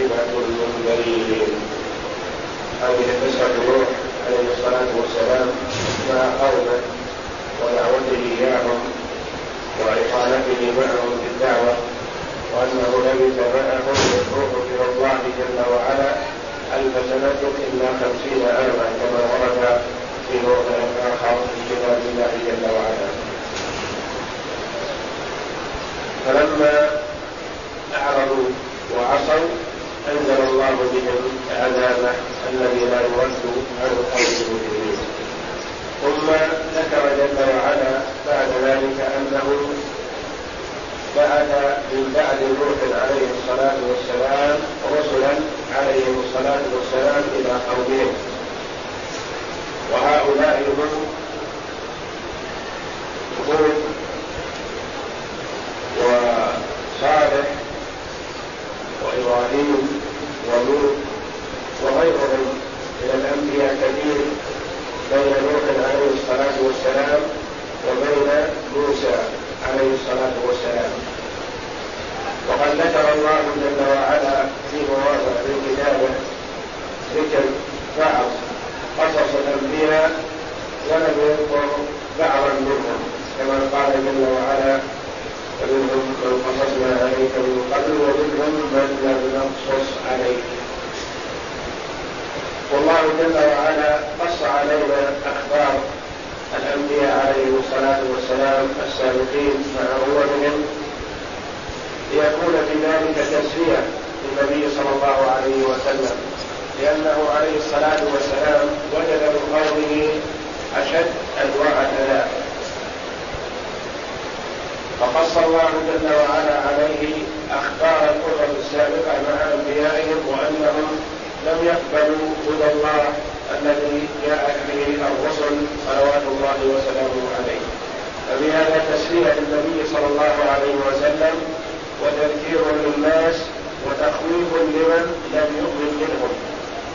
عاقبة المنذرين هذه قصة نوح عليه الصلاة والسلام مع قومه ودعوته إياهم وإقامته معهم في الدعوة وأنه لبث معهم يدعوهم إلى الله جل وعلا. ألف سنة إلا خمسين عاما كما ورد في موضع آخر في كتاب الله جل وعلا. فلما أعرضوا وعصوا أنزل الله بهم عذابه الذي لا يرد عن القوم المجرمين ثم ذكر جل وعلا بعد ذلك أنه بعث من بعد نوح عليه الصلاة والسلام رسلا عليهم الصلاة والسلام إلى قومهم وهؤلاء هم هود وصالح وإبراهيم ولوط وغيرهم من الأنبياء كثير بين نوح عليه الصلاة والسلام وبين موسى عليه الصلاة والسلام. وقد ذكر الله جل وعلا في مواضع من كتابه ذكر بعض قصص الأنبياء ولم يذكر بعضا منهم كما قال جل وعلا ومنهم من قصصنا عليك من قبل ومنهم من لم نقصص عليك والله جل وعلا قص علينا أخبار الأنبياء عليهم الصلاة والسلام السابقين مع اولهم ليكون في ذلك تسليه للنبي صلى الله عليه وسلم لأنه عليه الصلاة والسلام وجد من قومه أشد أنواع العذاب فقص الله جل وعلا عليه أخبار الامم السابقة مع أنبيائهم وأنهم لم يقبلوا هدى الله الذي جاءت به الرسل صلوات الله وسلامه عليه. فبهذا تسلية للنبي صلى الله عليه وسلم وتذكير للناس وتخويف لمن لم يؤمن منهم.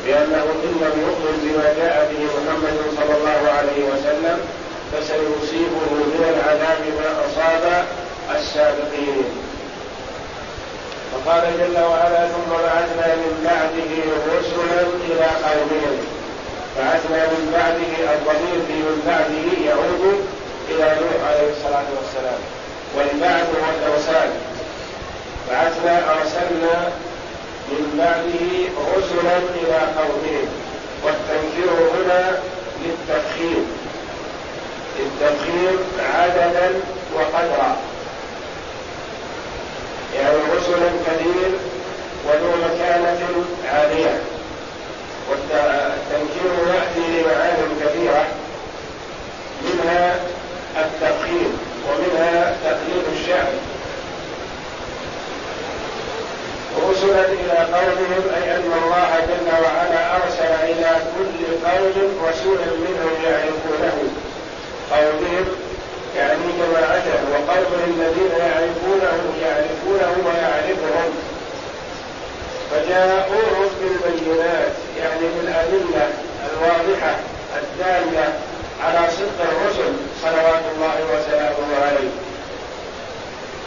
بأنه إن لم يؤمن بما جاء به محمد صلى الله عليه وسلم فسيصيبه من العذاب ما أصاب السابقين. وقال جل وعلا ثم بعثنا من بعده رسلا إلى قومهم. بعثنا من بعده الضمير في من بعده يعود إلى نوح عليه الصلاة والسلام. والبعث هو الإرسال بعثنا أرسلنا من بعده رسلا إلى قومهم. والتنكير هنا للتفخيم للتفخيم عددا وقدرا. يعني رسلا كثير وذو مكانة عالية. والتنكير يأتي لمعان كثيرة منها التفخيم ومنها تقليل الشعب رسلا إلى قومهم أي أن الله جل وعلا أرسل إلى كل قوم رسولا منهم يعرفونه. قومهم يعني جماعته وقومه الذين يعرفونه يعرفونه ويعرفهم فجاءوهم بالبينات يعني بالأدلة الواضحة الدالة على صدق الرسل صلوات الله وسلامه عليه.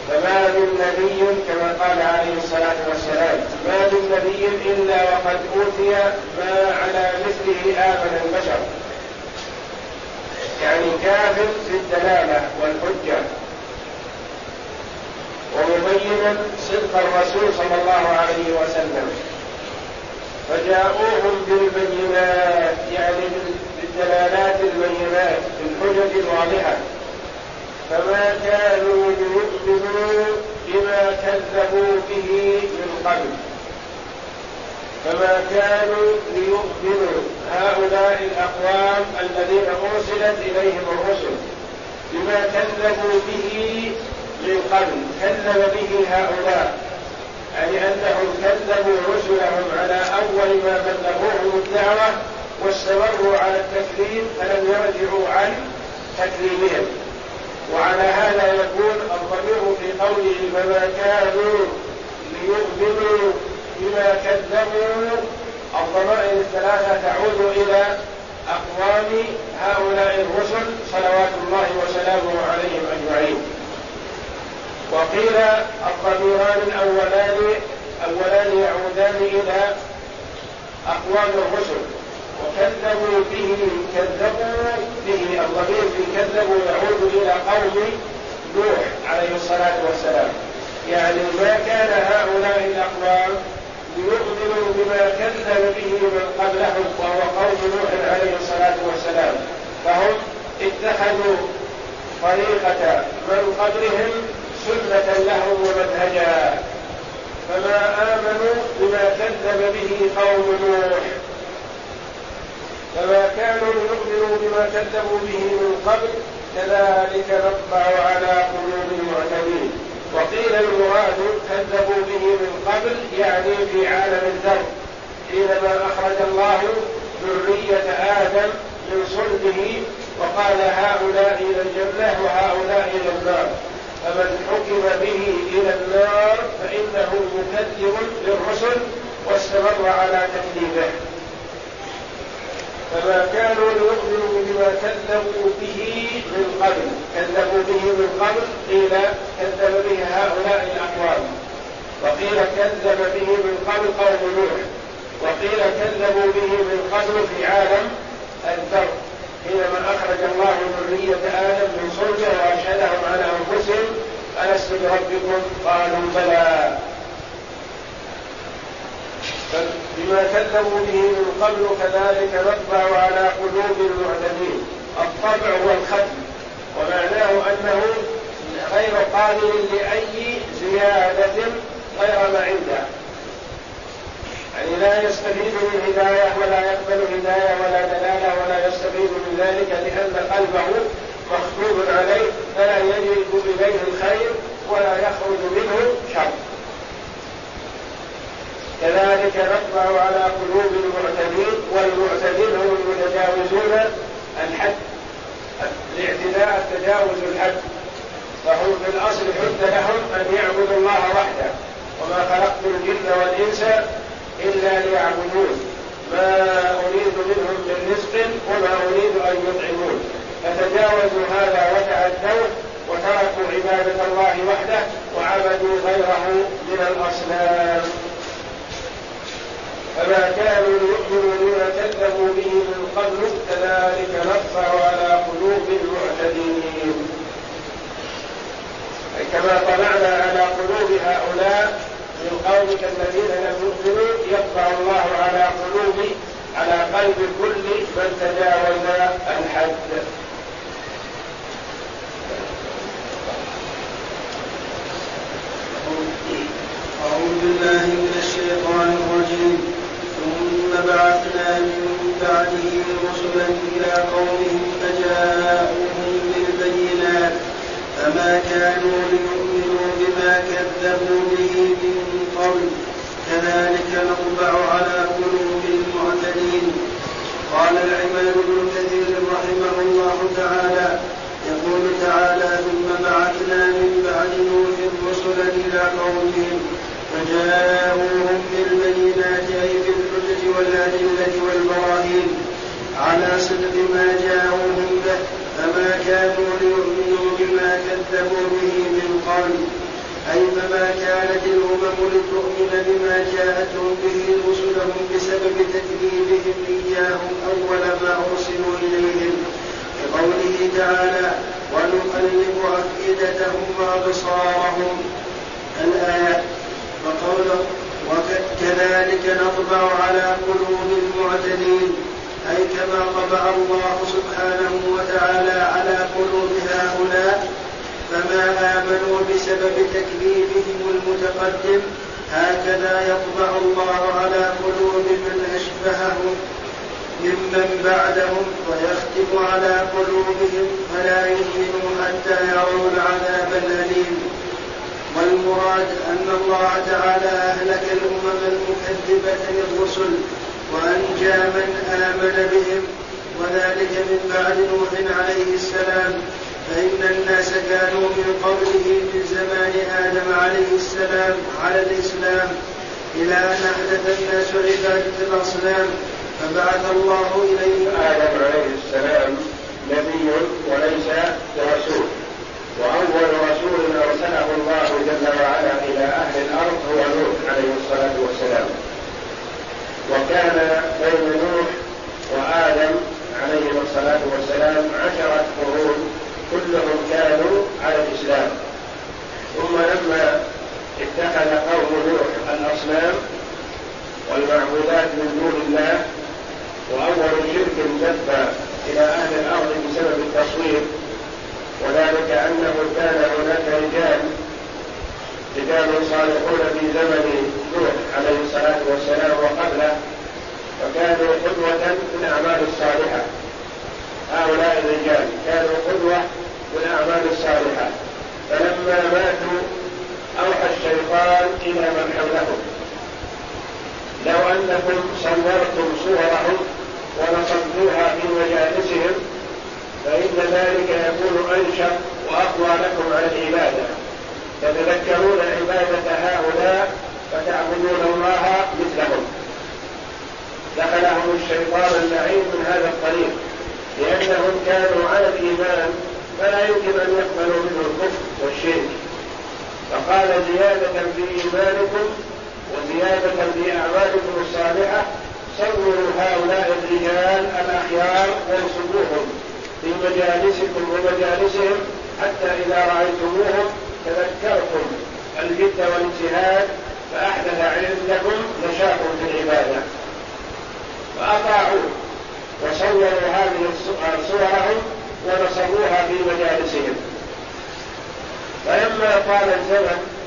فما من نبي كما قال عليه الصلاة والسلام ما من نبي إلا وقد أوتي ما على مثله آمن البشر. يعني كاف في الدلالة والحجة. ومبينا صدق الرسول صلى الله عليه وسلم. فجاءوهم بالبينات يعني بالحجج الواضحة. فما كانوا ليؤمنوا بما كذبوا به من قبل. فما كانوا ليؤمنوا هؤلاء الأقوام الذين أرسلت إليهم الرسل بما كذبوا به من قبل كذب به هؤلاء. يعني أنهم كذبوا رسلهم على أول ما بلغوهم الدعوة واستمروا على التكذيب فلم يرجعوا عن تكذيبهم. وعلى هذا يكون الضمير في قوله فما كانوا ليؤمنوا بما كذبوا الضمائر الثلاثة تعود إلى أقوام هؤلاء الرسل صلوات الله وسلامه عليهم أجمعين. وقيل الضميران الأولان أولان يعودان إلى أقوام الرسل. وكذبوا به كذبوا به الضمير في كذبوا يعود إلى قوم نوح عليه الصلاة والسلام. يعني ما كان هؤلاء الأقوام ليؤمنوا بما كذب به من قبلهم وهو قوم نوح عليه الصلاة والسلام. فهم اتخذوا طريقة من قبلهم سنة لهم ومنهجا. فما آمنوا بما كذب به قوم نوح. فما كانوا ليؤمنوا بما كذبوا به من قبل كذلك نطبع على قلوب المعتدين وقيل المراد كذبوا به من قبل يعني في عالم الذر حينما أخرج الله ذرية آدم من صلبه وقال هؤلاء إلى الجنة وهؤلاء إلى النار. فمن حكم به إلى النار فإنه مكذب للرسل واستمر على تكذيبه. فما كانوا ليؤمنوا بما كذبوا به من قبل. كذبوا به من قبل قيل كذب به هؤلاء الأقوام وقيل كذب به من قبل قوم نوح. وقيل كذبوا به من قبل في عالم الذر حينما أخرج الله ذرية آدم من صلبه وأشهدهم على أنفسهم ألست بربكم؟ قالوا بلى. بما كذبوا به من قبل كذلك نطبع على قلوب المعتدين. الطبع هو الختم ومعناه أنه غير قابل لأي زيادة غير ما عنده. يعني لا يستفيد من هداية ولا يقبل هداية ولا دلالة ولا يستفيد من ذلك لأن قلبه مختوم عليه فلا يجد اليه الخير ولا يخرج منه شر. كذلك نطبع على قلوب المعتدين والمعتدين هم المتجاوزون الحد الاعتداء تجاوز الحد. فهم في الأصل حد لهم أن يعبدوا الله وحده. وما خلقت الجن والإنس إلا ليعبدون. ما أريد منهم من رزق وما أريد أن يطعمون. فتجاوزوا هذا وتعدوا وتركوا عبادة الله وحده وعبدوا غيره من الأصنام. فما كانوا ليؤمنوا بما كذبوا به من قبل كذلك نطبع على قلوب المعتدين. أي كما طلعنا على قلوب هؤلاء من قومك الذين لم يؤمنوا يطبع الله على قلوب على قلب كل من تجاوز الحد. أعوذ بالله من الشيطان الرجيم بعثنا من بعده رسلا إلى قومهم فجاءوهم بالبينات فما كانوا ليؤمنوا بما كذبوا به من قبل. كذلك نطبع على قلوب المعتدين. قال العماد بن كثير رحمه الله تعالى على صدق ما جاءوهم به فما كانوا ليؤمنوا بما كذبوا به من قبل. أي فما كانت الأمم لتؤمن بما جاءتهم به رسلهم بسبب تكذيبهم إياهم أول ما أرسلوا إليهم. كقوله تعالى ونقلب أفئدتهم وأبصارهم. الآية وقوله وكذلك نطبع على قلوب المعتدين. أي كما طبع الله سبحانه وتعالى على كما آمنوا بسبب تكذيبهم المتقدم هكذا يطبع الله على قلوب من أشبههم ممن بعدهم ويختم على قلوبهم فلا يؤمنوا حتى يروا العذاب الأليم. والمراد أن الله تعالى أهلك الأمم المكذبة للرسل وأنجى من آمن بهم وذلك من بعد نوح عليه السلام. فإن الناس كانوا من قبله من زمان آدم عليه السلام على الإسلام. إلى أن أحدث الناس عبادة الأصنام فبعث الله إليه آدم عليه السلام نبي وليس برسول وأول رسول أرسله الله جل وعلا إلى أهل الأرض هو نوح عليه الصلاة والسلام. وكان بين نوح وآدم عليه الصلاة والسلام عشرة قرون كلهم كانوا على الإسلام ثم لما اتخذ قوم نوح الأصنام والمعبودات من دون الله وأول شرك دب إلى أهل الأرض بسبب التصوير وذلك أنه كان هناك رجال رجال صالحون في زمن نوح عليه الصلاة والسلام وقبله وكانوا قدوة في الأعمال الصالحة هؤلاء الرجال كانوا قدوة بالأعمال الصالحة فلما ماتوا أوحى الشيطان إلى من حولهم لو أنكم صورتم صورهم ونصبتوها في مجالسهم فإن ذلك يكون أنشط وأقوى لكم على العبادة. تتذكرون عبادة هؤلاء فتعبدون الله مثلهم. دخلهم الشيطان اللعين من هذا الطريق لأنهم كانوا على الإيمان فلا يمكن أن يقبلوا منه الكفر والشرك. فقال زيادة في إيمانكم وزيادة في أعمالكم الصالحة صوروا هؤلاء الرجال الأخيار وانصبوهم في مجالسكم ومجالسهم حتى إذا رأيتموهم تذكرتم الجد والاجتهاد فأحدث عندكم نشاط في العبادة. فأطاعوه وصوروا هذه صورهم ونصبوها في مجالسهم. فلما طال الزمن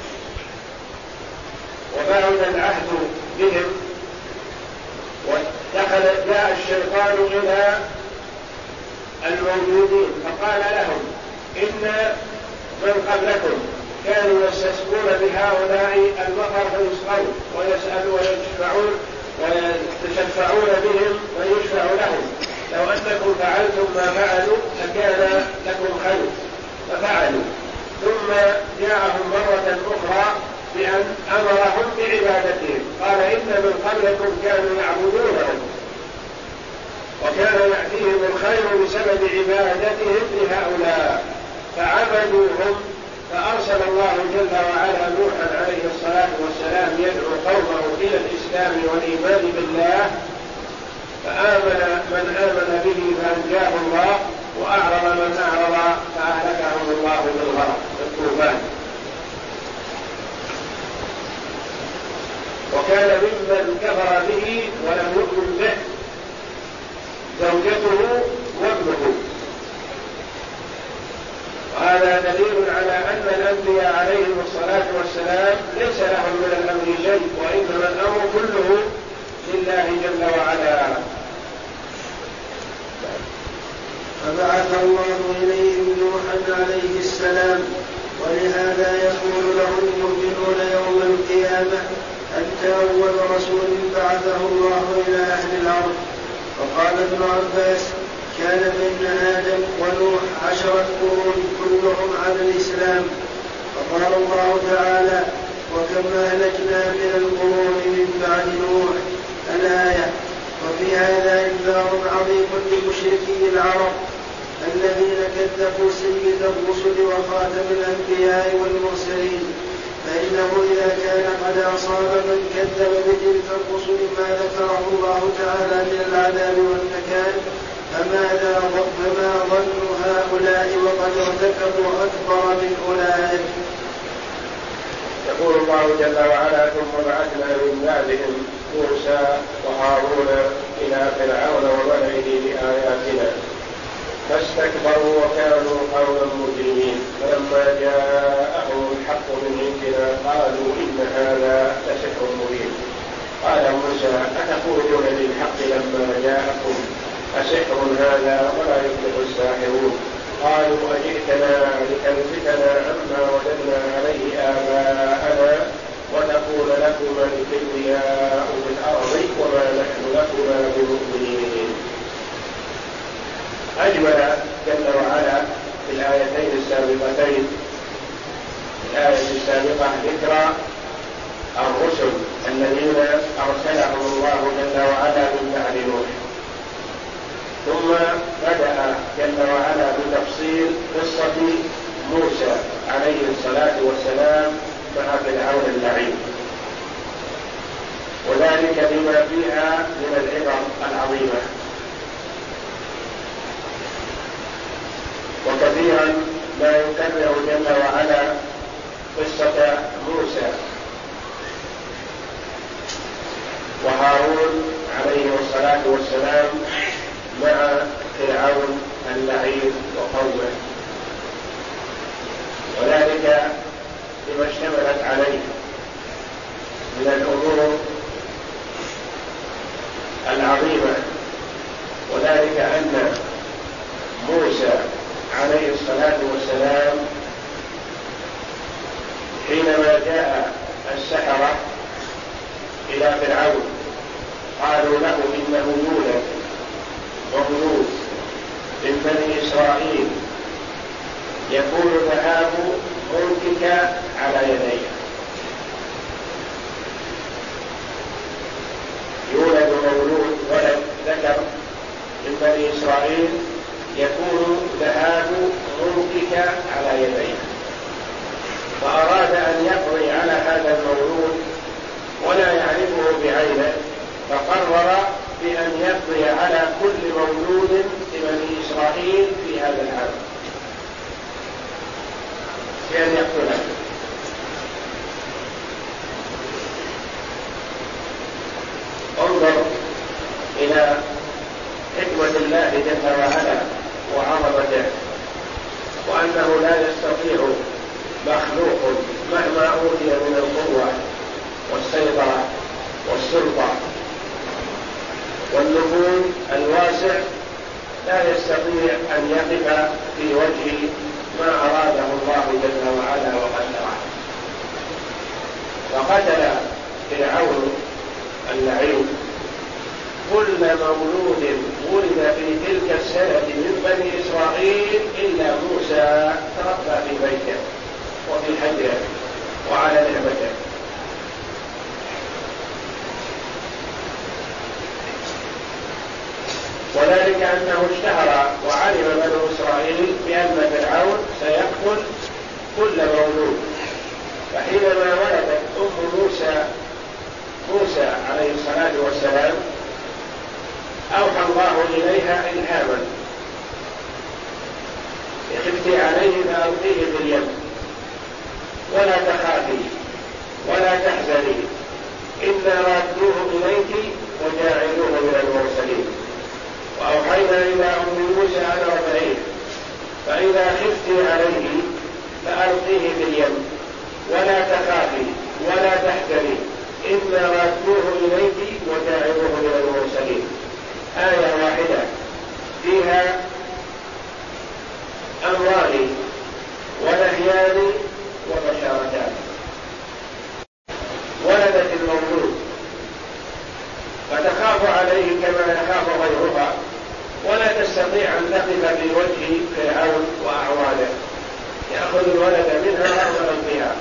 وبعد العهد بهم ودخل جاء الشيطان إلى الموجودين فقال لهم إن من قبلكم كانوا يستسقون بهؤلاء المطر فيسقون ويسألون ويشفعون ويتشفعون بهم ويشفع لهم. لو أنكم فعلتم ما فعلوا لكان لكم خير ففعلوا. ثم جاءهم مرة أخرى بأن أمرهم بعبادتهم. قال إن من قبلكم كانوا يعبدونهم وكان يأتيهم الخير بسبب عبادتهم لهؤلاء. فعبدوهم فأرسل الله جل وعلا نوحا عليه الصلاة والسلام يدعو قومه إلى الإسلام والإيمان بالله. فآمن من آمن به فأنجاه الله وأعرض من أعرض فأهلكهم الله بالغرق. بالطوفان وكان ممن كفر به ولم يؤمن به. زوجته وابنه. وهذا دليل على أن الأنبياء عليهم الصلاة والسلام ليس لهم من الأمر شيء وإنما الأمر كله لله جل وعلا. فبعث الله إليهم نوحا عليه السلام ولهذا يقول له المؤمنون يوم القيامة. أول رسول بعثه الله إلى أهل الأرض. وقال ابن عباس كان بين آدم ونوح عشرة قرون كلهم على الإسلام. فقال الله تعالى وكم أهلكنا من القرون من بعد نوح؟ الآية وفي هذا إنذار عظيم لمشركي العرب الذين كذبوا سيد الرسل وخاتم الأنبياء والمرسلين. فإنه إذا كان قد أصاب من كذب بتلك الرسل ما ذكره الله تعالى من العذاب والنكال فماذا فما ظن هؤلاء وقد ارتكبوا أكبر من أولئك. يقول الله جل وعلا ثم بعثنا من بعدهم موسى وهارون إلى فرعون وملئه بآياتنا. فاستكبروا وكانوا قوما مجرمين. فلما جاءهم الحق من عندنا قالوا إن هذا لسحر مبين. قال موسى أتقولون للحق لما جاءكم أسحر هذا ولا يفلح الساحرون؟ قالوا أجئتنا لتلفتنا عما وجدنا عليه آباءنا وتقول لكما الكبرياء في الأرض وما نحن لكما بمؤمنين. أجمل جل وعلا في الآيتين السابقتين. الآية السابقة ذكر الرسل الذين أرسلهم الله جل وعلا من بعد نوح. ثم بدأ جل وعلا بتفصيل قصة موسى عليه الصلاة والسلام مع فرعون اللعين. وذلك بما فيها من العبر العظيمة. وكثيرا ما يكرر جل وعلا قصة موسى. وهارون عليه الصلاة والسلام مع فرعون اللعين وقومه. وذلك لما اشتملت عليه من الأمور العظيمة. وذلك أن موسى عليه الصلاة والسلام حينما جاء السحرة إلى فرعون قالوا له إنه يولد مولود من بني إسرائيل. يكون ذهاب ملكك على يديه يولد مولود ولد ذكر من بني إسرائيل. يكون ذهاب ملكك على يديه فأراد أن يقضي على هذا المولود ولا يعرفه بعينه فقرر بأن يقضي على كل مولود لبني إسرائيل في هذا العام. بأن يقتله انظر إلى حكمة الله جل وعلا. وعظمته وأنه لا يستطيع مخلوق مهما أوتي من القوة والسيطرة والسلطة. والنفوذ الواسع لا يستطيع أن يقف في وجه ما أراده الله جل وعلا وقدره. وقتل فرعون اللعين. كل مولود ولد في تلك السنة من بني إسرائيل إلا موسى تربى في بيته وفي حجره وعلى نعمته. وذلك أنه اشتهر وعلم بنو إسرائيل بأن فرعون سيقتل كل مولود. فحينما ولدت أم موسى موسى عليه الصلاة والسلام أوحى الله إليها إلهاما خفت عليه فألقيه في اليم. ولا تخافي ولا تحزني. إنا رادوه إليك وجاعلوه من المرسلين. وأوحينا إلى أم موسى أن أرضعيه فإذا خفت عليه فألقيه في اليم. ولا تخافي ولا تحزني. إنا رادوه إليك وجاعلوه من المرسلين. آية واحدة. فيها أمران ونهيان وبشارتان ولدت المولود. فتخاف عليه كما يخاف غيرها. ولا تستطيع أن تقف في وجه فرعون وأعوانه يأخذ الولد منها ويرميها بها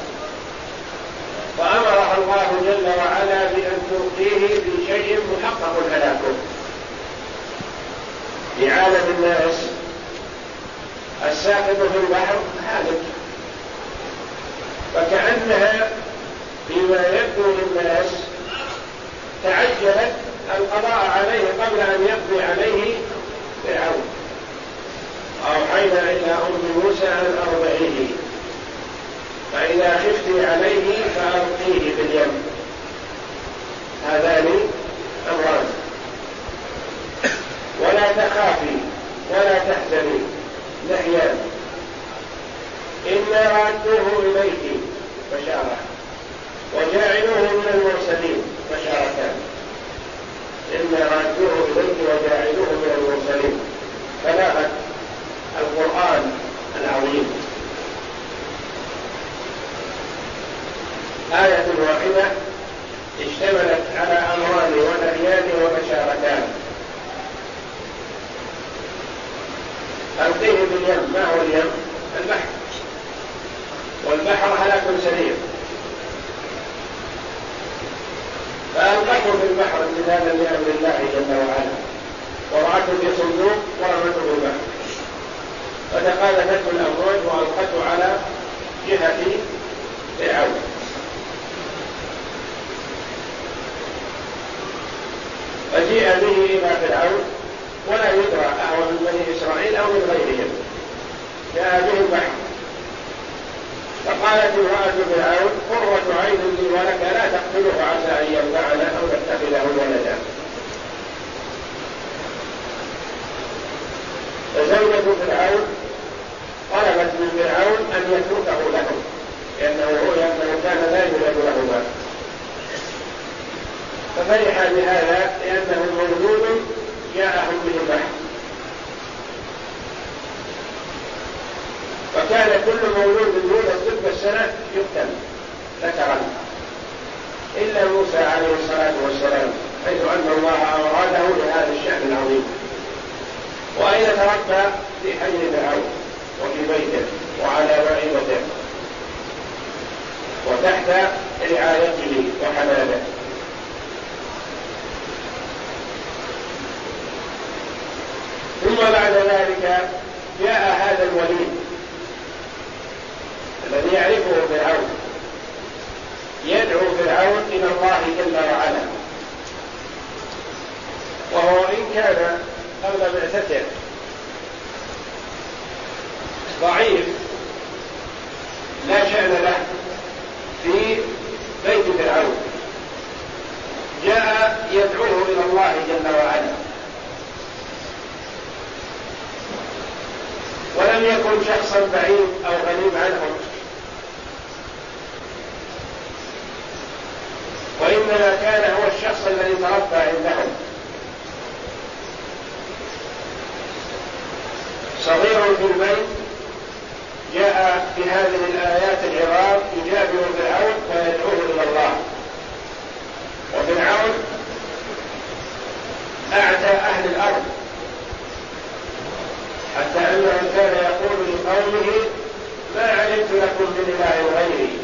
فأمرها الله جل وعلا بأن تلقيه في شيء محقق هلاكه. في عالم الناس. الساقط في البحر هالك. فكأنها فيما يبدو للناس تعجلت القضاء عليه قبل أن يقضي عليه فرعون. أوحينا إلى أم موسى أن أرضعيه. فإذا خفت عليه فألقيه في اليم هذان أمران. ولا تخافي ولا تحزني. الأديان إنا رادوه إليك بشارة. وجاعلوه من المرسلين بشارتان إنا رادوه إليك وجاعلوه من المرسلين. بلاغة القرآن العظيم. آية واحدة. اشتملت على أمران ونهيان وبشارتان. ألقيه باليم. ما هو اليم؟ البحر. والبحر هلاك سريع فألقته في البحر امتثالا لأمر الله جل وعلا. ورأته في صندوق ورمته في البحر. فتقاذفته الأمواج وألقته على جهة فرعون. فجيء به إلى فرعون. ولا يدرى أهو من بني إسرائيل أو من غيرهم. جاء به البحر فقالت امرأة فرعون قرة عين لي ولك لا تقتله عسى أن ينفعنا أو نتخذه ولدا. فزوجة فرعون طلبت من فرعون أن يتركه لهم لأنه لأنه كان لا يولد له مال ففرح بهذا لأنه مولود جاءهم به البحر وكان كل مولود يولد طب السنة يقتل ذكرا. إلا موسى عليه الصلاة والسلام حيث أن الله أراده لهذا الشأن العظيم. وأين تربى؟ في حي فرعون وفي بيته وعلى بعيرته وتحت رعايته وحنانه ثم بعد ذلك جاء هذا الوليد الذي يعرفه فرعون. يدعو فرعون إلى الله جل وعلا. وهو إن كان قبل بعثته ضعيف لا شأن له في بيت فرعون. جاء يدعوه إلى الله جل وعلا. ولم يكن شخصا بعيد أو غريب عنهم. وإنما كان هو الشخص الذي تربى عندهم. صغير في البيت جاء بهذه الآيات العظام يجابر فرعون ويدعوه إلى الله. وفرعون اعتى أهل الأرض. حتى انه كان يقول لقومه ما علمت لكم من إله غيري.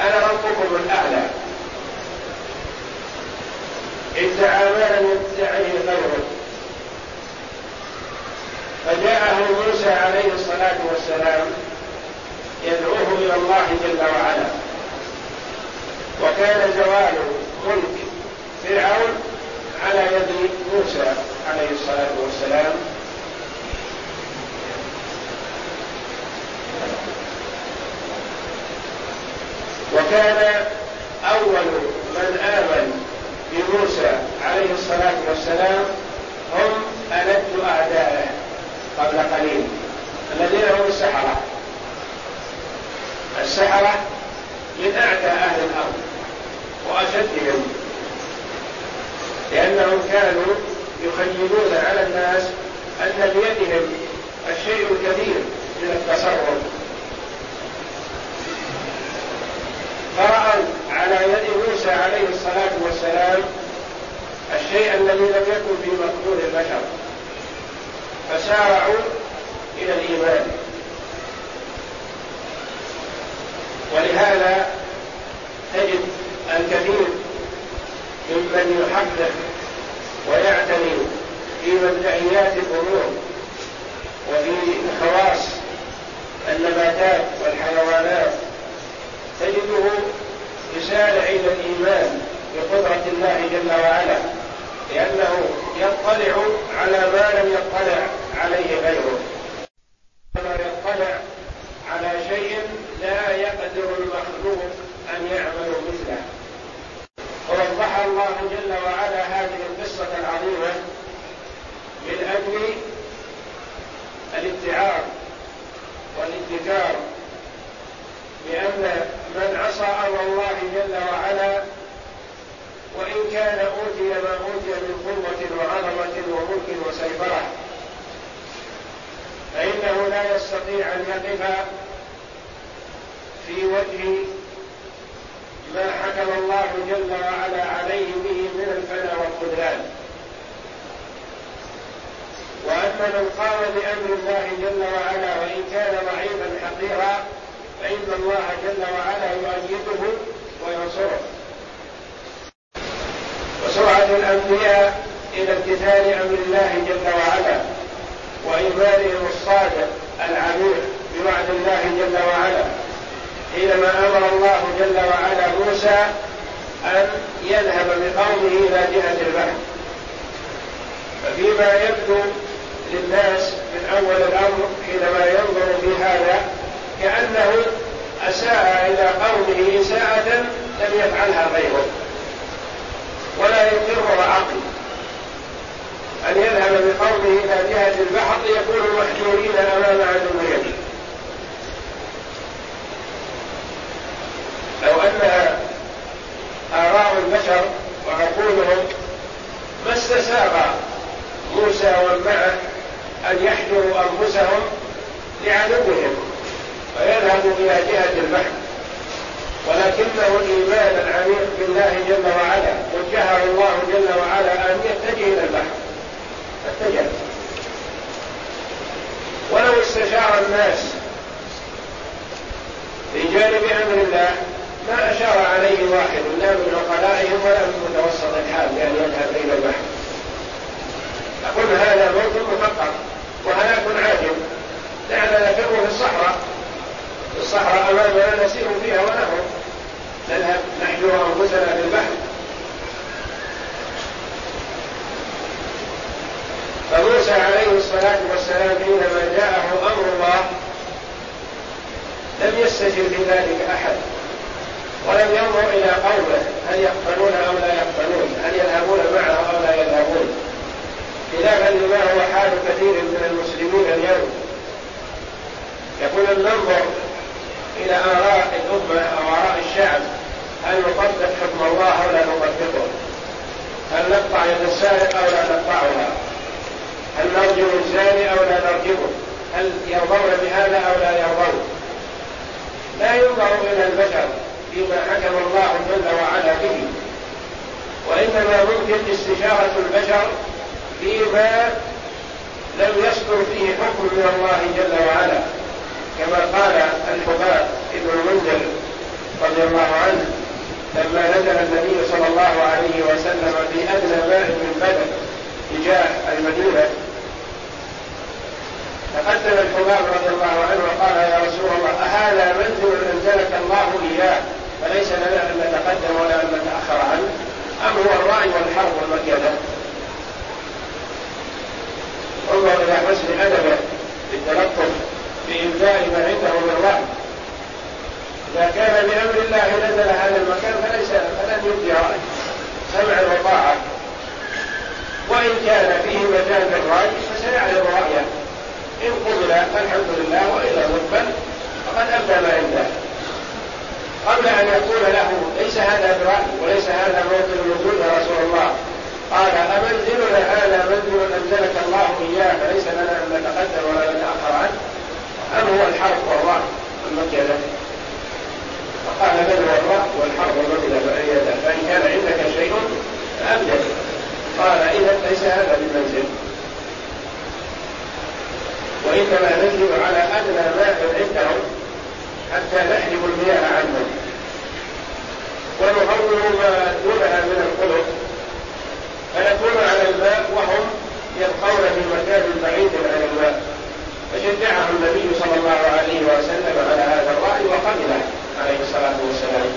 أنا ربكم الأعلى. ادعى ما لم يدعيه غيره. فجاءه موسى عليه الصلاة والسلام يدعوه إلى الله جل وعلا. وكان زوال ملك فرعون على يد موسى عليه الصلاة والسلام. وكان أول من آمن بموسى عليه الصلاة والسلام هم ألد أعدائه قبل قليل الذين هم السحرة. السحرة من أعدى أهل الأرض وأشدهم لأنهم كانوا يخيلون على الناس أن بيدهم الشيء الكثير من التصرف. فرأوا على يد موسى عليه الصلاة والسلام الشيء الذي لم يكن في مقدور البشر. فسارعوا إلى الإيمان. ولهذا تجد الكثير ممن يحقق ويعتني في مبدئيات الأمور وفي خواص النباتات والحيوانات تجده رسالة إلى الإيمان بقدرة الله جل وعلا لأنه يطلع على ما لم يطلع عليه غيره. كما يطلع على شيء لا يقدر المخلوق أن يعمل مثله. ووضح الله جل وعلا هذه القصة العظيمة من أجل الاتعاب والابتكار بأن الله جل وعلا وإن كان أوتي ما أوتي من قوة وعظمة وملك وسيطرة فإنه لا يستطيع أن يقف في وجه ما حكم الله جل وعلا عليه به من الفناء والخذلان وأما من قام بأمر الله جل وعلا وإن كان ضعيفا حقيرا فإن الله جل وعلا يؤيده وينصره. وسرعة الأنبياء إلى امتثال أمر الله جل وعلا وإيمانهم الصادق العميق بوعد الله جل وعلا. حينما أمر الله جل وعلا موسى أن يذهب بقومه إلى جهة البحر. ففيما يبدو للناس من أول الأمر حينما ينظر في هذا كأنه أساء إلى قومه إساءة لم يفعلها غيره. ولا يقرها عقل أن يذهب بقومه إلى جهة البحر ليكونوا محجورين أمام عدو يديه لو أن آراء البشر وعقولهم ما استساغ موسى ومن معه أن يحجروا أنفسهم لعدوهم. ويذهبوا إلى جهة البحر ولكنه الإيمان العميق بالله جل وعلا وجهه الله جل وعلا أن يتجه إلى البحر اتجه ولو استشار الناس في جانب أمر الله ما أشار عليه واحد لا من عقلائهم ولا من متوسط الحال بأن يذهب إلى البحر أقول هذا موت مفقر وهلاك عاجل. دعنا نفر في الصحراء. الصحراء أمامنا نسير فيها ونهر نذهب نحجر أنفسنا في البحر. فموسى عليه الصلاة والسلام حينما جاءه أمر الله لم يستجب لذلك أحد. ولم ينظر إلى قومه هل يقبلون أو لا يقبلون؟ هل يذهبون معه أو لا يذهبون؟ خلافا لما هو حال كثير من المسلمين اليوم. يقول ننظر إلى آراء الأمة أو آراء الشعب هل نطبق حكم الله أو لا نطبقه. هل نقطع يد السارق أو لا نقطعها؟ هل نرجم الزاني أو لا نرجمه هل يرضون بهذا أو لا يرضون؟ لا ينظر إلى البشر فيما حكم الله جل وعلا به. وإنما ممكن استشارة البشر فيما لم يصدر فيه حكم من الله جل وعلا. كما قال الحباب ابن المنذر رضي الله عنه لما نزل النبي صلى الله عليه وسلم في أدنى ماء من بدر تجاه المدينة تقدم الحباب رضي الله عنه وقال يا رسول الله أهذا منزل أنزلك الله إياه؟ فليس لنا أن نتقدم ولا أن نتأخر عنه؟ أم هو الرأي والحرب والمكيدة انظر إلى حسن أدبه بالتلطف بإبداء ما عنده من رأي إذا كان بأمر الله نزل هذا المكان فليس فلن يبدي رأي سمعا وطاعة وإن كان فيه مجال للرأي فسيعلم رأيه. إن قبل فالحمد لله وإذا قبل فقد أبدى ما عنده. قبل أن يقول له ليس هذا برأي وليس هذا موطن الوجود يا رسول الله. قال أمنزلنا هذا منزل أنزلك الله إياه فليس لنا أن نتقدم ولا نتأخر عنه. أم هو الحرب والرأي والمكيدة فقال بل هو الرأي والحرب والمكيدة فإن كان عندك شيء فأبدل قال إذا ليس هذا بمنزل. وإنما ننزل على أدنى ماء عندهم حتى نحجب المياه عنهم. ونهون ما دونها من القلوب فنكون على الماء وهم يبقون في مكان بعيد عن الماء. فشجعه النبي صلى الله عليه وسلم على هذا الرأي وقبله عليه الصلاة والسلام.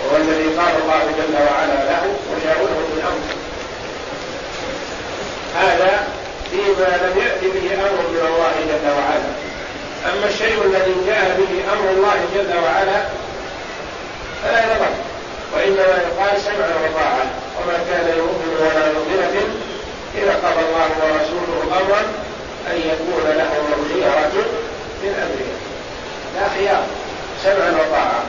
وهو الذي قال الله جل وعلا له وشاوره في الأمر هذا فيما لم يأتي به أمر من الله جل وعلا. أما الشيء الذي جاء به أمر الله جل وعلا فلا يضر. وإنما يقال سمعا وطاعة. وما كان يؤمن ولا مؤمنة إذا قضى الله ورسوله أمرا أن يكون لهم الخيرة من أمره لا خيار سمعا وطاعة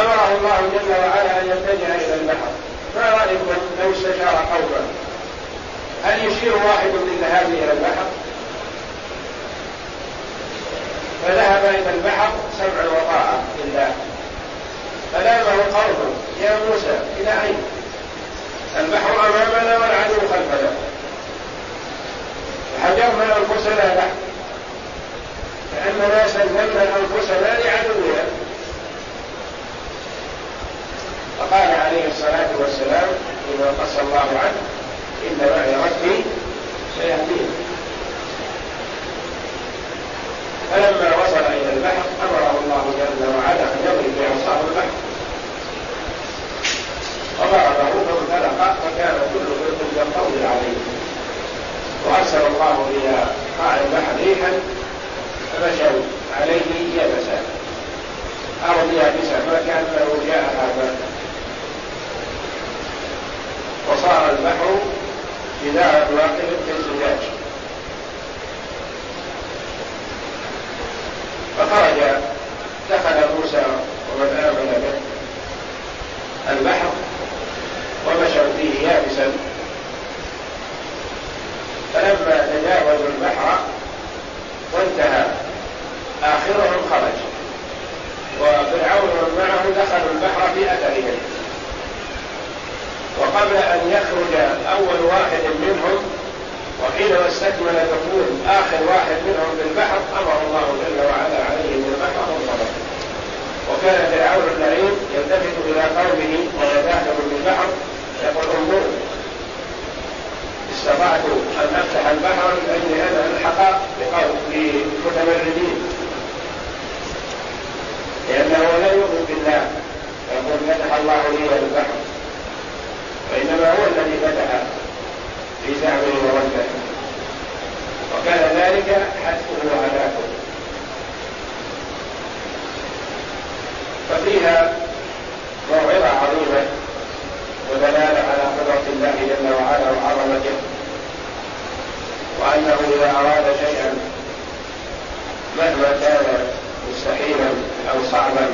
أمره الله جل وعلا أن يتجه إلى البحر ما رأيكم لو استشار قوما هل يشير واحد بالذهاب إلى البحر. فذهب إلى البحر سمعا وطاعة لله. فلامه قومه يا موسى إلى أين؟ البحر أمامنا والعدو خلفنا. فحجرنا أنفسنا له كأننا سلمنا أنفسنا لعدونا. فقال عليه الصلاة والسلام فيما قص الله عنه إن معي ربي سيهدين فلما وصل إلى البحر أمره الله جل وعلا أن يضرب بعصاه البحر. فضربه فانفلق فكان كل فرق كالطول عليه. وأرسل الله إلى قاع البحر ريحا فمشوا عليه يبسا ما كان له جاء هذا. وصار البحر جدار واحد كالزجاج فخرج دخل موسى ومن آمن به البحر ومشوا فيه يابسا. فلما تجاوزوا البحر وانتهى آخرهم خرج. وفرعون معه دخلوا البحر في أثرهم. وقبل أن يخرج وحينما استكمل دخول آخر واحد منهم في البحر أمر الله جل وعلا عليه بالبحر وانصرف وكان فرعون اللعين يلتفت إلى قومه ويداخل بالبحر يقول انظروا استطعت أن أفتح البحر من أجل أن ألحق بقوم بمتمردين. لأنه لا يؤمن بالله يقول فتح الله لي البحر. وإنما هو الذي فتح في زعمه ورده وكان ذلك حتفه وهلاكه ففيها موعظة عظيمة ودلالة على قدرة الله جل وعلا وعظمته وأنه إذا أراد شيئا مهما كان مستحيلا أو صعبا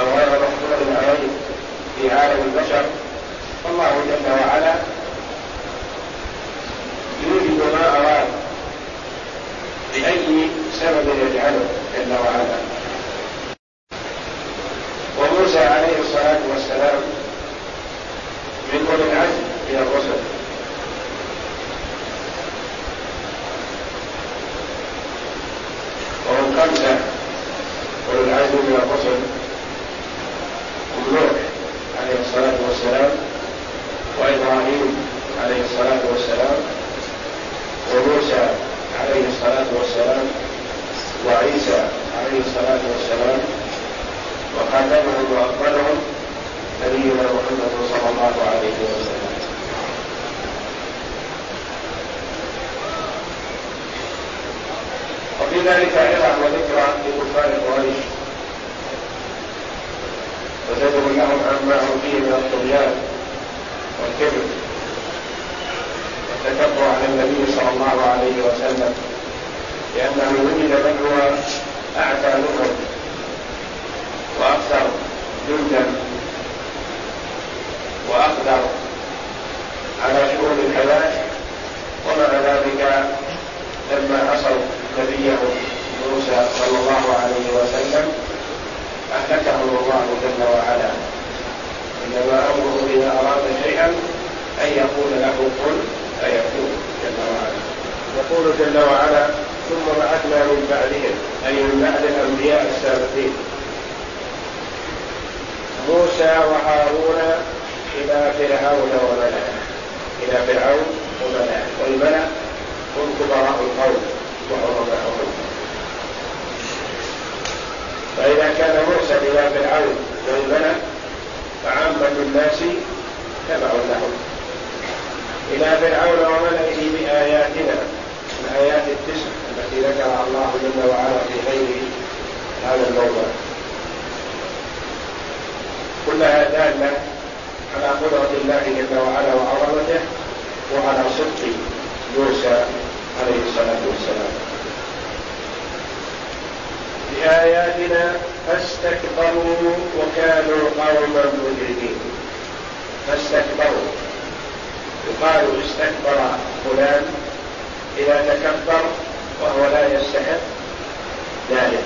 أو غير مقدور عليه في عالم البشر فالله جل وعلا يوجد ما أراد بأي سبب يجعله جل وعلا. وموسى عليه الصلاة والسلام من أولي العزم من الرسل. وهم خمسة أولي العزم من الرسل هم نوح عليه الصلاة والسلام وإبراهيم عليه الصلاة والسلام وموسى عليه الصلاة والسلام وعيسى عليه الصلاة والسلام وخاتمهم وأفضلهم نبينا محمد صلى الله عليه وسلم. وفي ذلك عظة وذكرى لكفار قريش. وزجر لهم عما هم فيه من الطغيان والكبر. والتكبر على النبي صلى الله عليه وسلم. لأنه وجد من هو أعتى منهم وأكثر جندا وأقدر على شؤون الحياة ومع ذلك لما عصوا نبيهم موسى صلى الله عليه وسلم أهلكهم الله جل وعلا. إنما أمره إذا أراد شيئا أن يقول له كن فيكون جل وعلا. يقول جل وعلا ثم بعثنا من بعدهم أي من بعد الأنبياء السابقين. موسى وهارون إلى فرعون وملئه إلى فرعون وملئه والملأ هم كبراء القوم وعظماؤهم. فإذا كان مرسل إلى فرعون والملأ فعامة الناس تبع لهم. إلى فرعون وملئه بآياتنا الآيات التسع التي ذكرها الله جل وعلا في غير هذا الموضوع كلها دالة على قدرة الله جل وعلا وعظمته وعلى صدق موسى عليه الصلاة والسلام. بآياتنا فاستكبروا وكانوا قوما مجرمين. فاستكبروا. يقال استكبر فلان إذا تكبر وهو لا يستحق ذلك.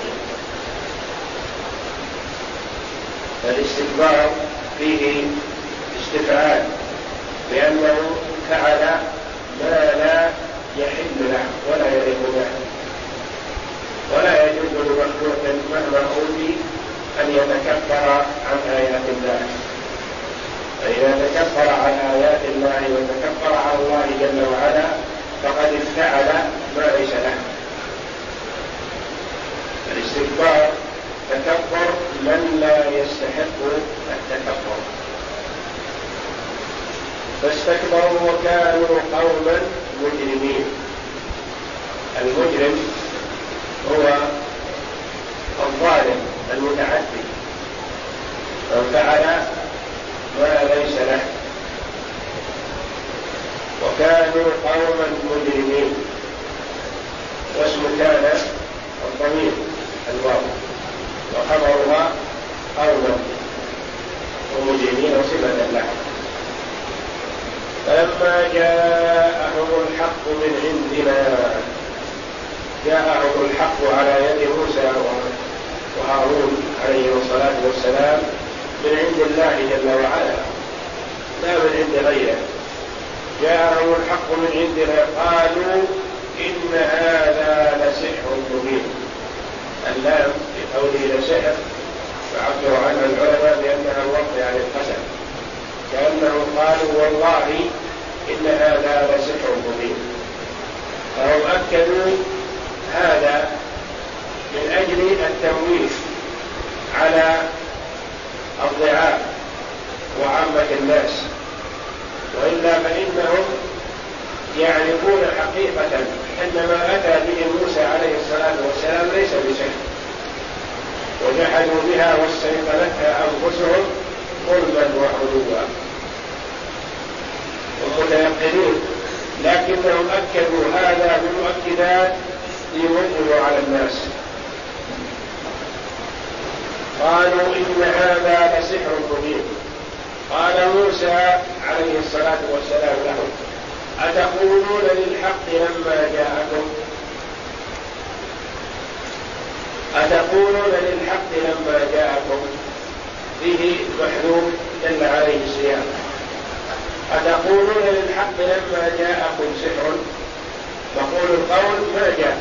فالاستكبار فيه استفعال لأنه فعل ما لا يحل له ولا يليق به. ولا يجوز لمخلوق مهما أوتي أن يتكبر عن آيات الله. فإذا تكبر عن آيات الله وتكبر على الله جل وعلا فقد افتعل ما ليس له الاستكبار تكبر من لا يستحق التكبر فاستكبروا وكانوا قوما مجرمين. المجرم هو الظالم المتعدي. من فعل ما ليس له. وكانوا قوما مجرمين. واسم كان الضمير الواو. وخبرها قوما ومجرمين صفة له. فلما جاءهم الحق من عندنا جاءهم الحق على يد موسى وهارون عليه الصلاة والسلام. من عند الله جل وعلا لا من عند غيره. جاءهم الحق من عندنا قالوا إن هذا لسحر مبين. اللام في قوله لسحر فعبر عنها العلماء بأنها الوقت عن القسم. كأنهم قالوا والله إن هذا لسحر مبين. فهم أكدوا هذا من أجل التمويل على الضعاف وعامة الناس. وإلا فإنهم يعرفون حقيقة أن ما أتى به موسى عليه الصلاة والسلام ليس بسحر وجحدوا بها واستيقنتها أنفسهم ظلما وعلوا ومتيقنين لكنهم أكدوا هذا بمؤكدات ليوجهوا على الناس. قالوا إن هذا لسحر مبين. قال موسى عليه الصلاة والسلام لهم أتقولون للحق لما جاءكم؟ أتقولون للحق لما جاءكم؟ فيه محذوف دل عليه السياق أتقولون للحق لما جاءكم سحر؟ مقول القول ما جاء.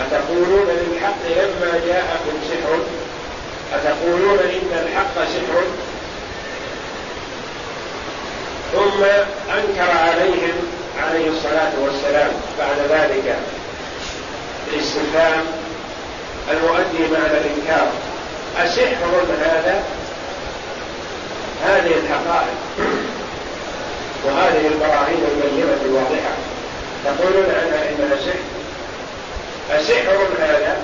أتقولون للحق لما جاءكم سحر؟ أتقولون إن الحق سحر. ثم أنكر عليهم عليه الصلاة والسلام بعد ذلك الاستفهام المؤدي معنى الإنكار. أسحر هذا؟ هذه الحقائق. وهذه البراهين البينة الواضحة. تقولون عنها إنها سحر. أسحر هذا؟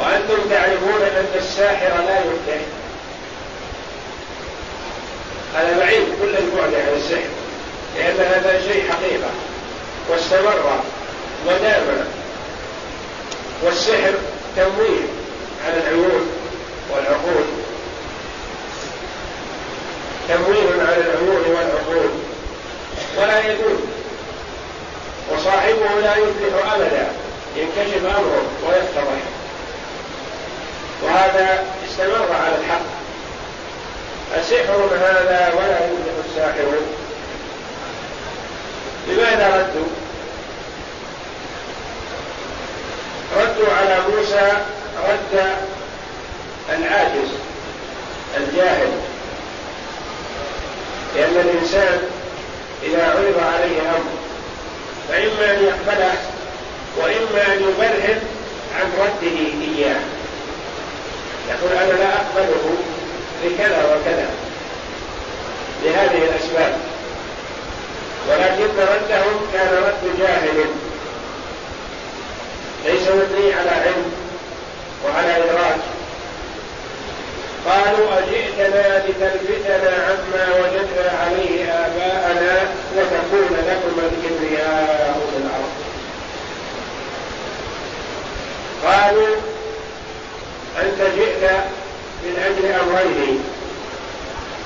وأنتم تعرفون أن الساحر لا يفلح هذا بعيد كل البعد عن السحر لأن هذا شيء حقيقة. واستمر ودام والسحر تمويل على العيون والعقول. تمويل على العيون والعقول. ولا يدوم وصاحبه لا يفلح أبدا. ينكشف أمره ويفتضح. وهذا استمر على الحق. أسحر هذا ولا يفلح الساحرون لماذا ردوا ردوا على موسى رد العاجز الجاهل. لأن الإنسان إذا عرض عليه أمر فإما أن يقبله وإما أن يبرهن عن رده إياه. يقول أنا لا أقبله لكذا وكذا لهذه الأسباب. ولكن ردهم كان رد جاهل. ليس مبني على علم وعلى إدراك. قالوا أجئتنا لتلفتنا عما وجدنا عليه آباءنا وتكون لكم الكبرياء في الأرض. قالوا أنت جئت من أجل أمرين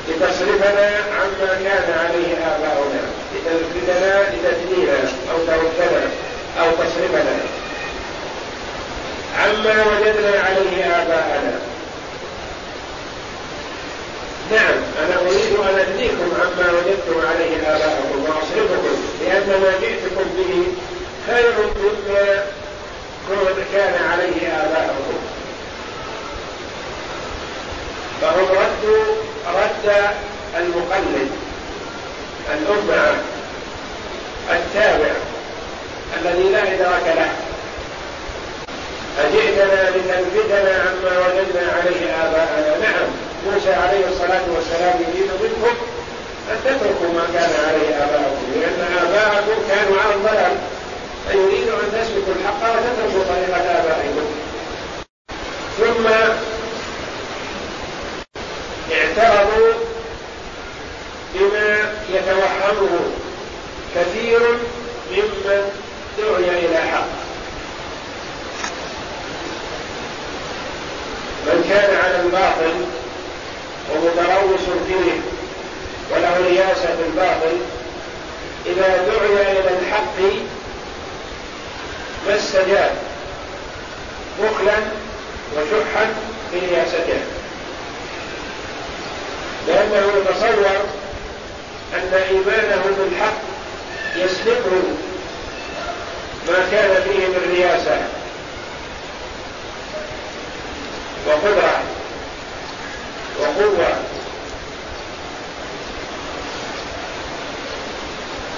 لتصرفنا عما كان عليه آباؤنا لتلفتنا لتدنينا أو تردنا أو تصرفنا. عما وجدنا عليه آباءنا. نعم أنا أريد أن أدنيكم عما وجدتم عليه آباءكم وأصرفكم لأن ما جئتكم به خير مما كان عليه آباءكم فهم ردوا رد المقلد الأمة التابع الذي لا إدراك له. أجئتنا لتنفذنا عما وجدنا عليه آباءنا. نعم موسى عليه الصلاة والسلام يريد منكم أن تتركوا ما كان عليه آباءكم لأن آباءكم كانوا على الضلال فيريد أن تسلكوا الحق وتتركوا طريقة آبائكم. ثم اعترضوا بما يتوهمه كثير ممن دعي إلى حق. من كان على الباطل ومتروس فيه وله رياسة الباطل إذا دعي إلى الحق ما استجاب؟ بخلا وشحا في رياسته لأنه يتصور أن إيمانه بالحق يسلبه ما كان فيه من رياسة وقدرة وقوة.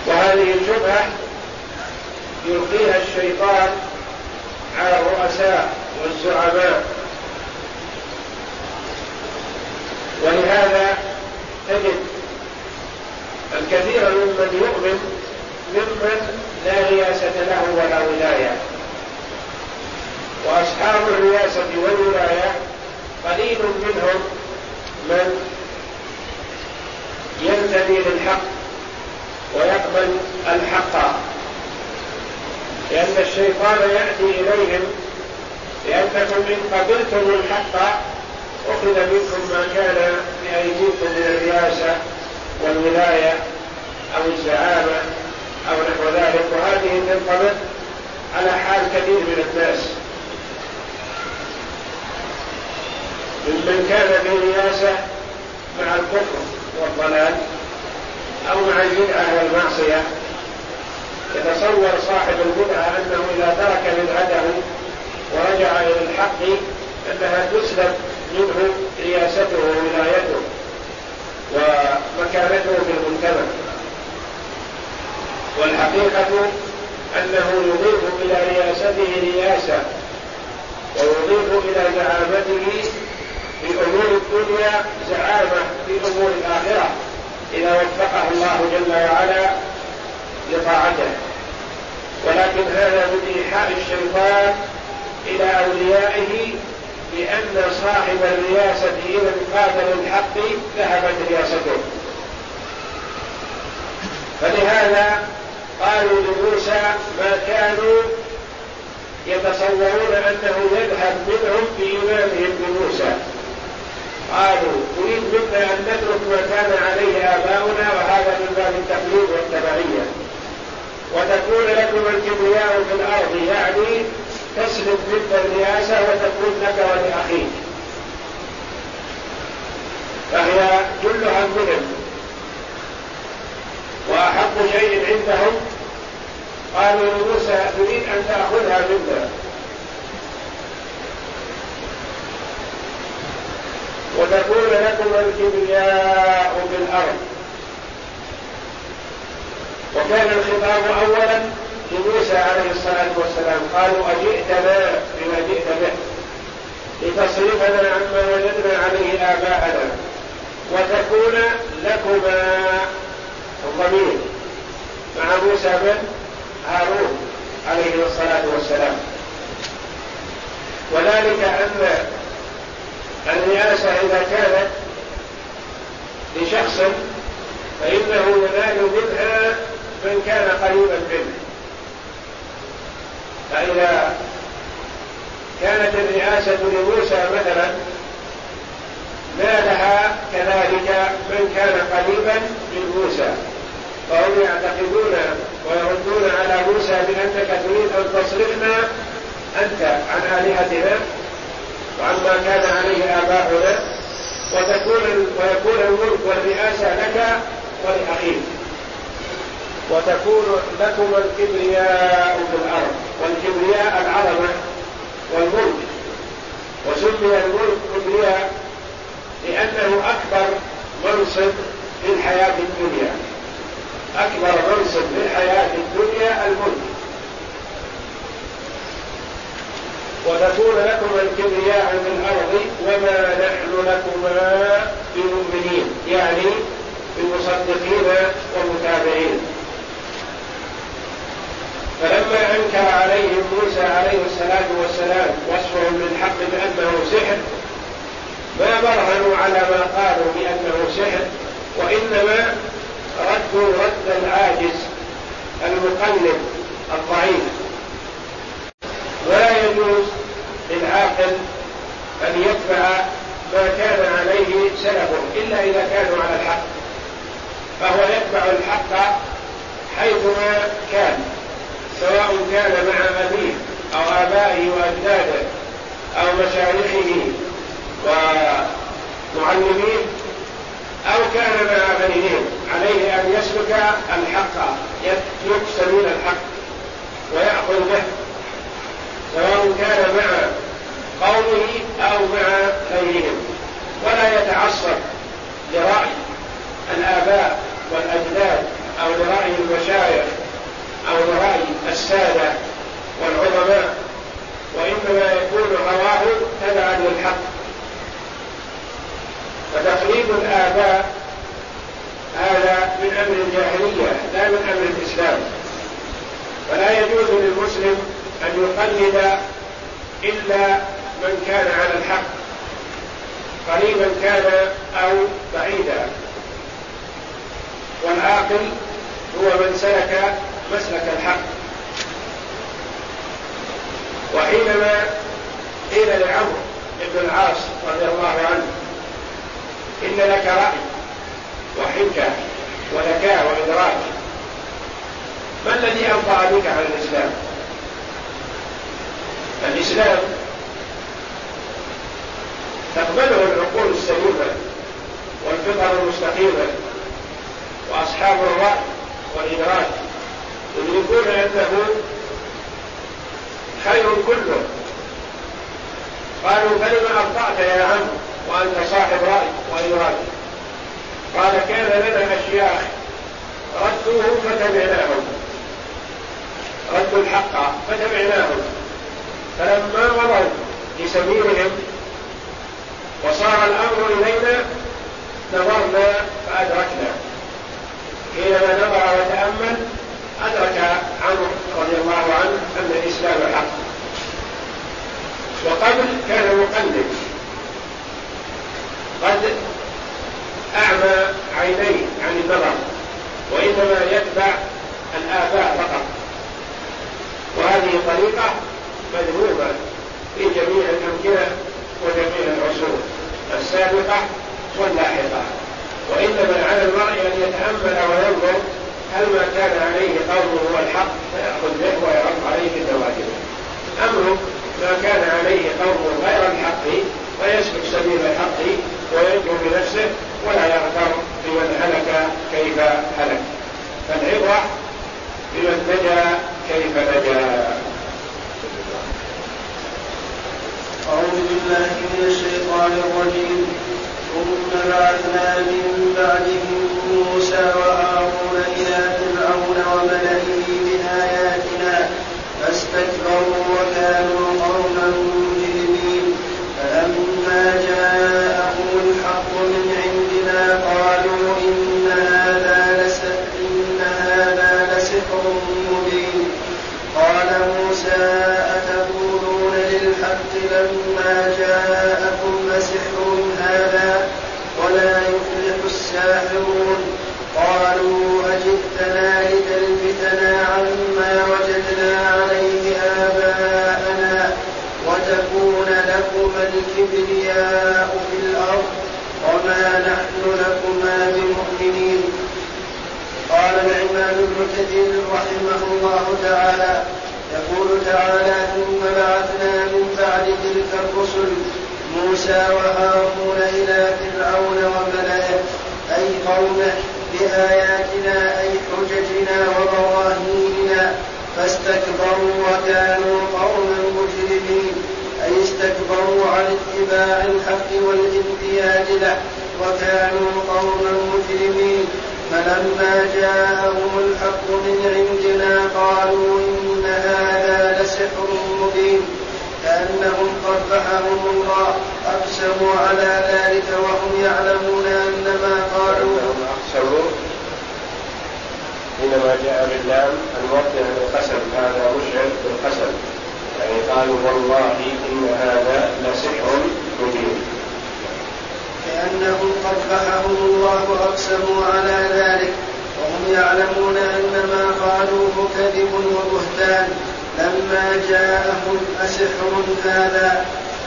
وهذه الشبهة يلقيها الشيطان على الرؤساء والزعماء ولهذا تجد الكثير ممن يؤمن ممن لا رياسة له ولا ولاية. وأصحاب الرياسة والولاية قليل منهم من ينتمي للحق ويقبل الحق. لأن الشيطان يأتي إليهم لأنكم إن قبلتم الحق أخذ منكم ما كان بأيديكم من الرياسة والولاية. أو الزعامة أو نحو ذلك وهذه تنطبق على حال كثير من الناس. ممن كان في رياسة مع الكفر والضلال أو مع البدعة والمعصية يتصور صاحب البدعة أنه إذا ترك بدعته ورجع إلى الحق أنها تسلب منه رياسته وولايته ومكانته في المجتمع. والحقيقة أنه يضيف إلى رياسته رياسة ويضيف إلى زعامته في أمور الدنيا زعامة في أمور الآخرة إذا وفقه الله جل وعلا لطاعته. ولكن هذا من إيحاء الشيطان إلى أوليائه بأن صاحب الرياسة إذا قابل الحق ذهبت رياسته. فلهذا قالوا لموسى ما كانوا يتصورون أنه يذهب منهم بإيمانهم بموسى. قالوا نريد منا أن نترك ما كان عليه آباؤنا وهذا من باب التقليد والتبعية. وتكون لكم الكبرياء في الأرض يعني تسلب منك الرئاسة وتكون لك ولأخيك. فهي كلها منهم. وأحق شيء عندهم؟ قالوا لموسى تريد أن تأخذها منا وتكون لكم الكبرياء في الأرض. وكان الخطاب أولا لموسى عليه الصلاة والسلام. قالوا أجئتنا بما جئت به. لتصرفنا عما وجدنا عليه آباءنا. وتكون لكما الضمير مع موسى بن هارون عليه الصلاة والسلام. وذلك أن الرئاسة إذا كانت لشخص فإنه ينال منها من كان قريبا منه. فإذا كانت الرئاسة لموسى مثلا نالها كذلك من كان قريبا من موسى. فهم يعتقدون ويردون على موسى بأنك تريد أن تصرفنا أنت عن آلهتنا وعما كان عليه آباؤنا وتكون ويكون الملك والرئاسة لك ولأخيك. وتكون لكما الكبرياء في الأرض. والكبرياء العظمة والملك. وسمي الملك كبرياء لأنه أكبر منصب في الحياة الدنيا. أكبر منصب في الحياة الدنيا الملك. وتكون لكم الكبرياء في الأرض وما نحن لكما بمؤمنين. يعني بمصدقين ومتابعين. فلما أنكر عليهم موسى عليه الصلاة والسلام وصفهم للحق بأنه سحر ما برهنوا على ما قالوا بأنه سحر وإنما ردوا رد العاجز المقلد الضعيف. ولا يجوز للعاقل أن يتبع ما كان عليه سلفه إلا إذا كانوا على الحق. فهو يتبع الحق حيثما كان سواء كان مع أبيه أو آبائه وأجداده أو مشايخه ومعلميه أو كان مع غيرهم عليه أن يسلك الحق يسلك سبيل الحق ويأخذ به سواء كان مع قومه أو مع غيرهم. ولا يتعصب لرأي الآباء والأجداد أو لرأي المشايخ أو لرأي السادة والعظماء وإنما يكون هواه تبعا للحق. فتقليد الآباء هذا من أمر الجاهلية لا من أمر الإسلام. فلا يجوز للمسلم أن يقلد إلا من كان على الحق قريبا كان أو بعيدا. والعاقل هو من سلك مسلك الحق. وحينما قيل لعمرو بن العاص رضي الله عنه إن لك رأي وحجة وذكاء وإدراك. ما الذي أنفع بك عن الإسلام؟ الإسلام تقبله العقول السليمة والفطر المستقيمة وأصحاب الرأي والإدراك. يدركون أنه خير كله. قالوا فلم أخطأت يا عم؟ وأنت صاحب رأي وإدراك قال كان لنا أشياخ ردوهم فتبعناهم. ردوا الحق فتبعناهم. فلما مضوا لسبيلهم وصار الأمر إلينا نظرنا فأدركنا. حينما نظر وتأمل أدرك عمرو رضي الله عنه أن الإسلام حق. وقبل كان مقلد. قد أعمى عينيه عن النظر وإنما يتبع الآباء فقط. وهذه طريقة مذمومة في جميع الأمكنة وجميع العصور السابقة واللاحقة. وإنما على المرء أن يتأمل وينظر هل ما كان عليه قومه هو الحق فيأخذ به ويرد عليه النواجذ أمره ما كان عليه قومه غير الحق فيسلك سبيل الحق وينجو بنفسه ولا يغتر بمن هلك كيف هلك. فالعبرة بمن نجا كيف نجا أعوذ بالله من الشيطان الرجيم. ثم بعثنا من بعدهم موسى وهارون لكما الكبرياء في الأرض وما نحن لكما بمؤمنين. قال العماد بن كثير رحمه الله تعالى يقول تعالى ثم بعثنا من بعد تلك الرسل موسى وهارون إلى فرعون وملئه أي قومه بآياتنا أي حججنا وبراهيننا فاستكبروا وكانوا قوما استكبروا عن اتباع الحق والانقياد له وكانوا قوما مجرمين. فلما جاءهم الحق من عندنا قالوا إن هذا لسحر مبين. كأنهم قبحهم الله أقسموا على ذلك وهم يعلمون أن ما قالوا. أقسموا. حينما جاء باللام الموضع القسم هذا مشعر بالقسم. يعني قالوا والله إن هذا لسحر مبين. لأنهم قبحهم الله وأقسموا على ذلك وهم يعلمون أن ما قالوه كذب وبهتان لما جاءهم أسحر هذا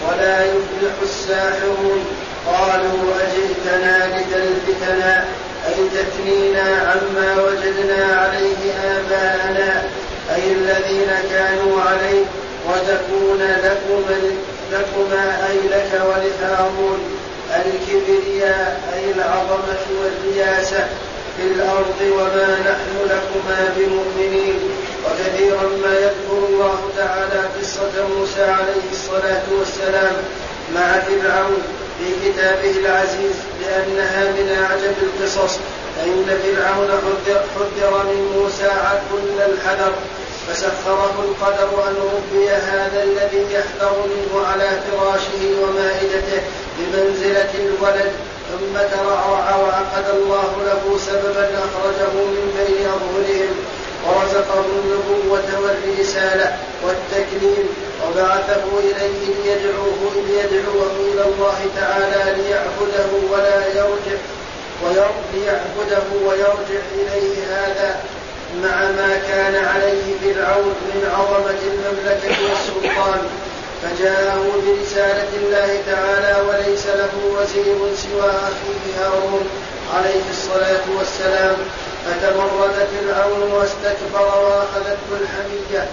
ولا يفلح الساحرون. قالوا أجئتنا لتلفتنا أي تثنينا عما وجدنا عليه آباءنا أي الذين كانوا عليه وتكون لكما, لكما أي لك ولهارون الكبرياء أي العظمة والرياسة في الأرض وما نحن لكما بمؤمنين. وكثيرا ما يذكر الله تعالى قصة موسى عليه الصلاة والسلام مع فرعون في كتابه العزيز لأنها من أعجب القصص فإن فرعون حذر من موسى كل الحذر. فسخره القدر أن ربي هذا الذي يحذر منه على فراشه ومائدته بمنزلة الولد ثم ترعرع وعقد الله له سببا أخرجه من بين أظهرهم ورزقه النبوة والرسالة والتكليم وبعثه إليه ليدعوه ليدعوه إلى الله تعالى ليعبده ولا يرجع ليعبده ويرجع إليه هذا مع ما كان عليه فرعون من عظمة المملكة والسلطان فجاءه برسالة الله تعالى وليس له وزير سوى أخيه هارون عليه الصلاة والسلام. فتمرد فرعون واستكبر وأخذته الحمية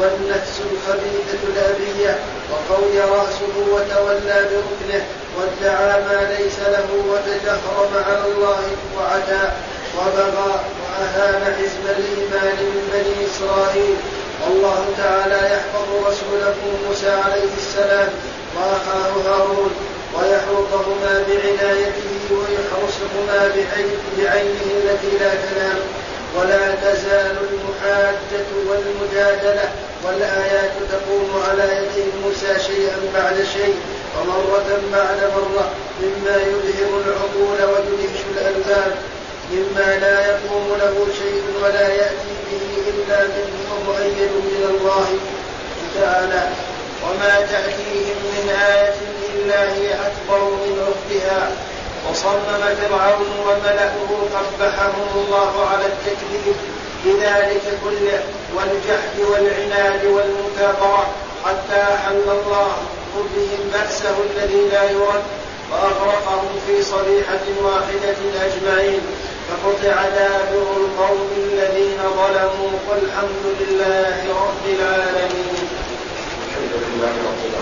والنفس الخبيثة الأبية وقوي رأسه وتولى بركنه وادعى ما ليس له وتجهرم على الله وعتى وبغى وأهان حزب الإيمان من بني إسرائيل. والله تعالى يحفظ رسوله موسى عليه السلام وأخاه هارون ويحوطهما بعنايته ويحرسهما بعينه التي لا تنام. ولا تزال المحاجة والمجادلة والآيات تقوم على يدي موسى شيئا بعد شيء ومرة بعد مرة مما يلهم العقول ويدهش الألباب. مما لا يقوم له شيء ولا يأتي به إلا منه ومؤيد من الله تعالى وما تأتيهم من آية إلا هي أكبر من أختها وصمم فرعون وملأه قبحهم الله على التكذيب بذلك كله والجحد والعناد والمكابرة حتى أحل الله بهم بأسه الذي لا يرد وأغرقهم في صريحة واحدة أجمعين فقطع دابر القوم الذين ظلموا والحمد لله رب العالمين. الحمد لله رب العالمين.